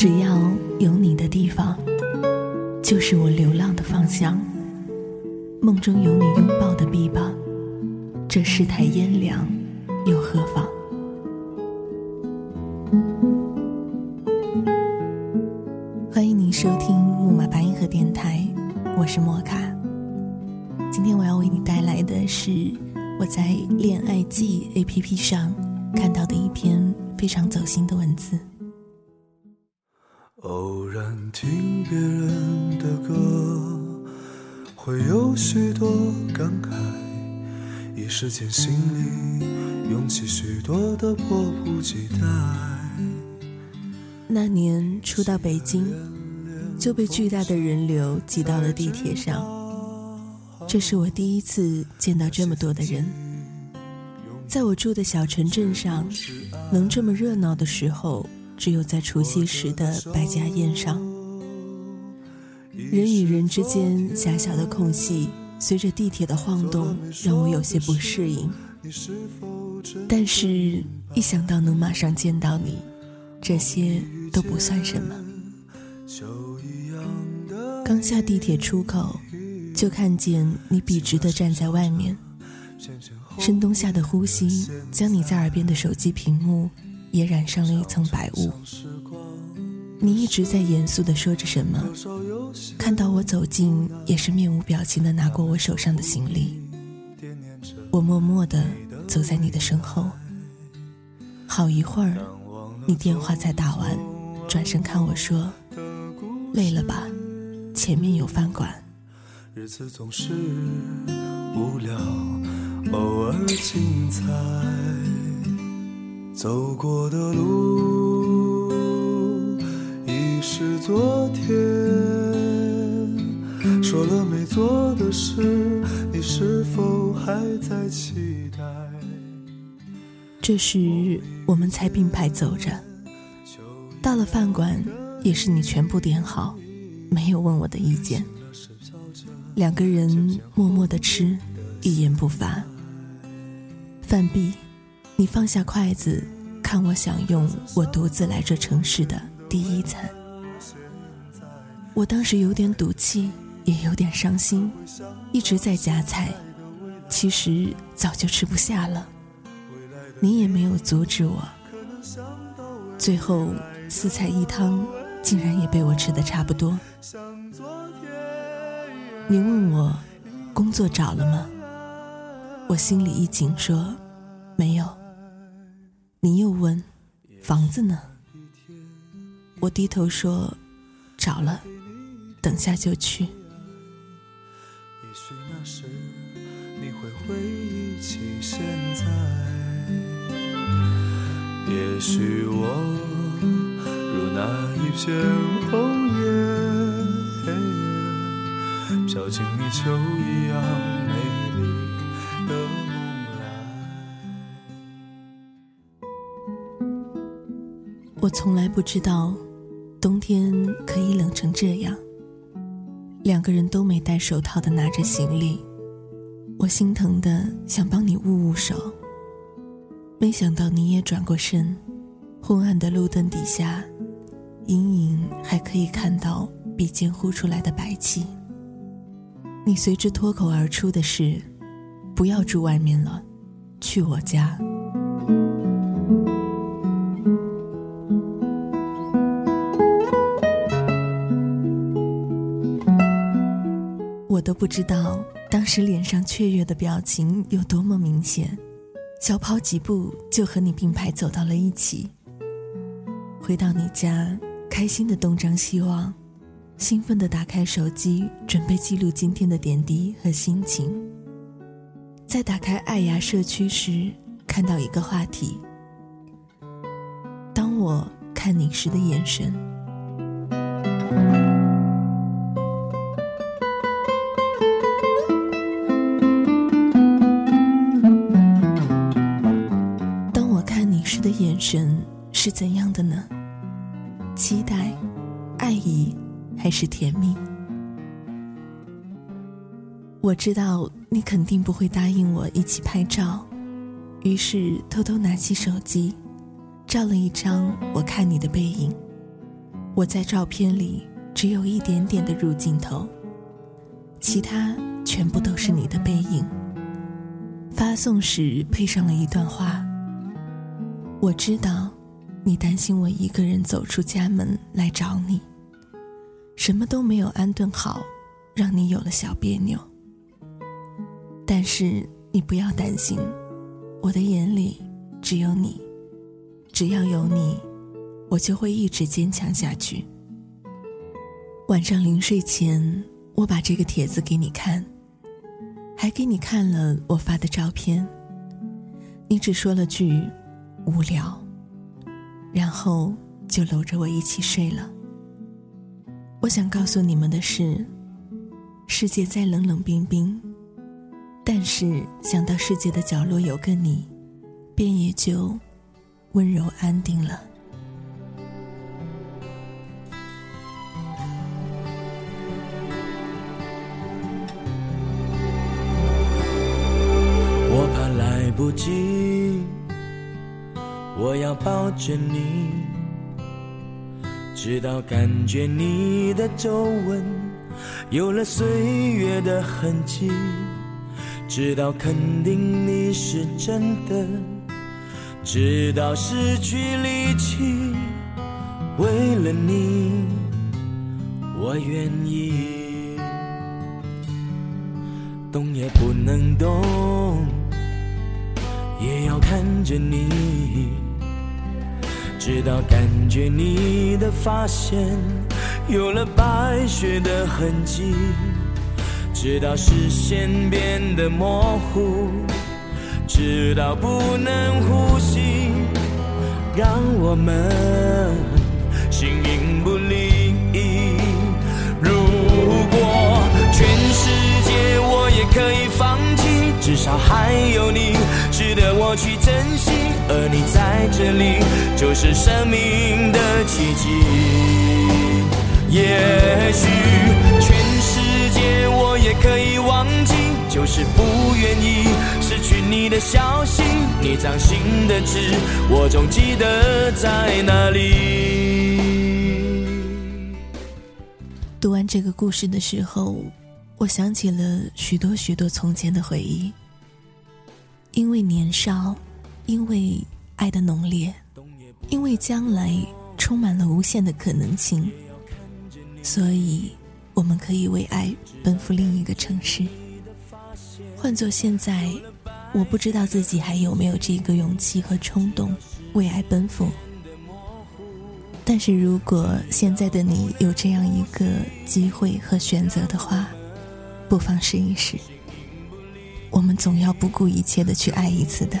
只要有你的地方，就是我流浪的方向。梦中有你拥抱的臂膀，这世态炎凉又何妨？欢迎您收听木马白银河电台，我是莫卡。今天我要为你带来的是我在恋爱记 APP 上看到的一篇非常走心的文字。偶然听别人的歌，会有许多感慨，一时间心里涌起许多的迫不及待。那年初到北京，就被巨大的人流挤到了地铁上。这是我第一次见到这么多的人。在我住的小城镇上，能这么热闹的时候。只有在除夕时的百家宴上，人与人之间狭小的空隙，随着地铁的晃动，让我有些不适应。但是，一想到能马上见到你，这些都不算什么。刚下地铁出口，就看见你笔直的站在外面，深冬下的呼吸，将你在耳边的手机屏幕。也染上了一层白雾。你一直在严肃地说着什么，看到我走近，也是面无表情地拿过我手上的行李。我默默地走在你的身后。好一会儿，你电话才打完，转身看我说：“累了吧？前面有饭馆。”日子总是无聊，偶尔精彩。走过的路已是昨天，说了没做的事，你是否还在期待？这时我们才并排走着，到了饭馆，也是你全部点好，没有问我的意见。两个人默默的吃，一言不发。饭毕。你放下筷子，看我享用我独自来这城市的第一餐。我当时有点赌气，也有点伤心，一直在夹菜，其实早就吃不下了。你也没有阻止我。最后四菜一汤，竟然也被我吃的差不多。你问我工作找了吗？我心里一紧，说没有。你又问，房子呢？我低头说，找了，等下就去。也许那时你会回忆起现在，也许我如那一片红叶，飘进你秋一样美我从来不知道，冬天可以冷成这样。两个人都没戴手套的拿着行李，我心疼的想帮你捂捂手。没想到你也转过身，昏暗的路灯底下，隐隐还可以看到鼻尖呼出来的白气。你随之脱口而出的是：“不要住外面了，去我家。”不知道当时脸上雀跃的表情有多么明显，小跑几步就和你并排走到了一起。回到你家，开心的东张西望，兴奋的打开手机，准备记录今天的点滴和心情。在打开爱牙社区时，看到一个话题：当我看你时的眼神。神的呢？期待、爱意，还是甜蜜？我知道你肯定不会答应我一起拍照，于是偷偷拿起手机，照了一张我看你的背影。我在照片里只有一点点的入镜头，其他全部都是你的背影。发送时配上了一段话。我知道，你担心我一个人走出家门来找你，什么都没有安顿好，让你有了小别扭。但是你不要担心，我的眼里只有你，只要有你，我就会一直坚强下去。晚上临睡前，我把这个帖子给你看，还给你看了我发的照片。你只说了句。无聊，然后就搂着我一起睡了。我想告诉你们的是，世界再冷冷冰冰，但是想到世界的角落有个你，便也就温柔安定了。我怕来不及。我要抱着你，直到感觉你的皱纹有了岁月的痕迹，直到肯定你是真的，直到失去力气，为了你，我愿意，动也不能动，也要看着你。直到感觉你的发线有了白雪的痕迹，直到视线变得模糊，直到不能呼吸，让我们形影不离。如果全世界我也可以放弃，至少还有你值得我去珍惜。而你在这里，就是生命的奇迹。也许全世界我也可以忘记，就是不愿意失去你的消息。你掌心的痣，我总记得在哪里。读完这个故事的时候，我想起了许多许多从前的回忆，因为年少。因为爱的浓烈，因为将来充满了无限的可能性，所以我们可以为爱奔赴另一个城市。换做现在，我不知道自己还有没有这个勇气和冲动为爱奔赴。但是如果现在的你有这样一个机会和选择的话，不妨试一试。我们总要不顾一切的去爱一次的。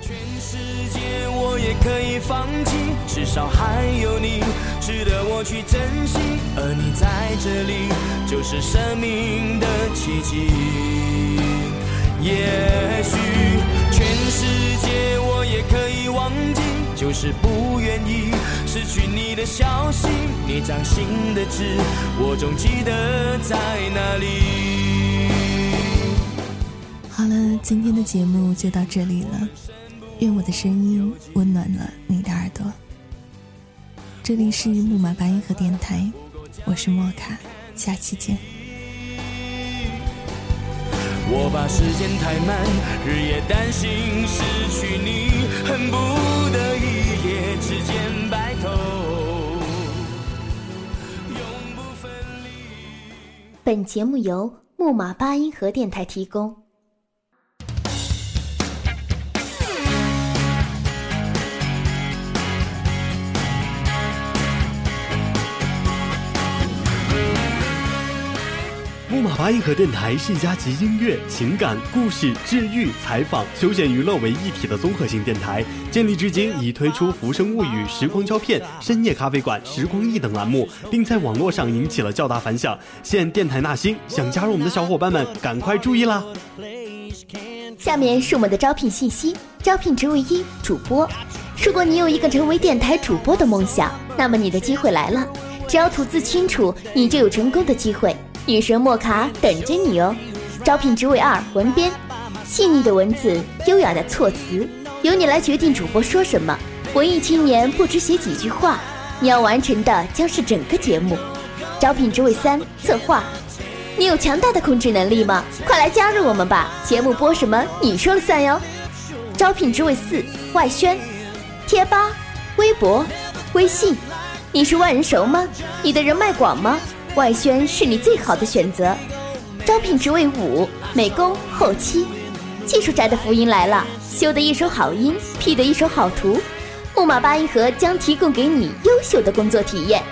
全世界我也可以放弃，至少还有你值得我去珍惜。而你在这里，就是生命的奇迹。也许全世界我也可以忘记，就是不愿意失去你的消息。你掌心的痣，我总记得在哪里。今天的节目就到这里了。愿我的声音温暖了你的耳朵。这里是木马八音盒电台，我是莫卡，下期见。我怕时间太慢，日夜担心失去你，恨不得一夜之间白头，永不分离。本节目由木马八音盒电台提供。马八音盒电台是一家集音乐、情感、故事、治愈、采访、休闲娱乐为一体的综合性电台。建立至今，已推出《浮生物语》《时光胶片》《深夜咖啡馆》《时光忆》等栏目，并在网络上引起了较大反响。现电台纳新，想加入我们的小伙伴们，赶快注意啦！下面是我们的招聘信息：招聘职位一，主播。如果你有一个成为电台主播的梦想，那么你的机会来了。只要吐字清楚，你就有成功的机会。女神莫卡等着你哦！招聘职位二文编，细腻的文字，优雅的措辞，由你来决定主播说什么。文艺青年不止写几句话，你要完成的将是整个节目。招聘职位三：策划。你有强大的控制能力吗？快来加入我们吧！节目播什么，你说了算哟。招聘职位四：外宣。贴吧、微博、微信，你是万人熟吗？你的人脉广吗？外宣是你最好的选择。招聘职位五：美工后期。技术宅的福音来了，修的一手好音，P 的一手好图，木马八音盒将提供给你优秀的工作体验。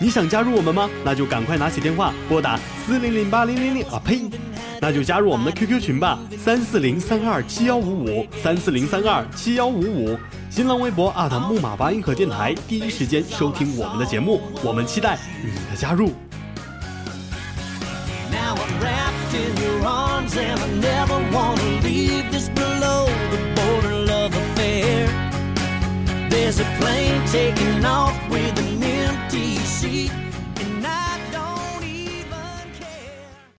你想加入我们吗？那就赶快拿起电话拨打四零零八零零零啊呸！那就加入我们的 QQ 群吧，三四零三二七幺五五三四零三二七幺五五。新浪微博木马八音盒电台，第一时间收听我们的节目，我们期待你的加入。See?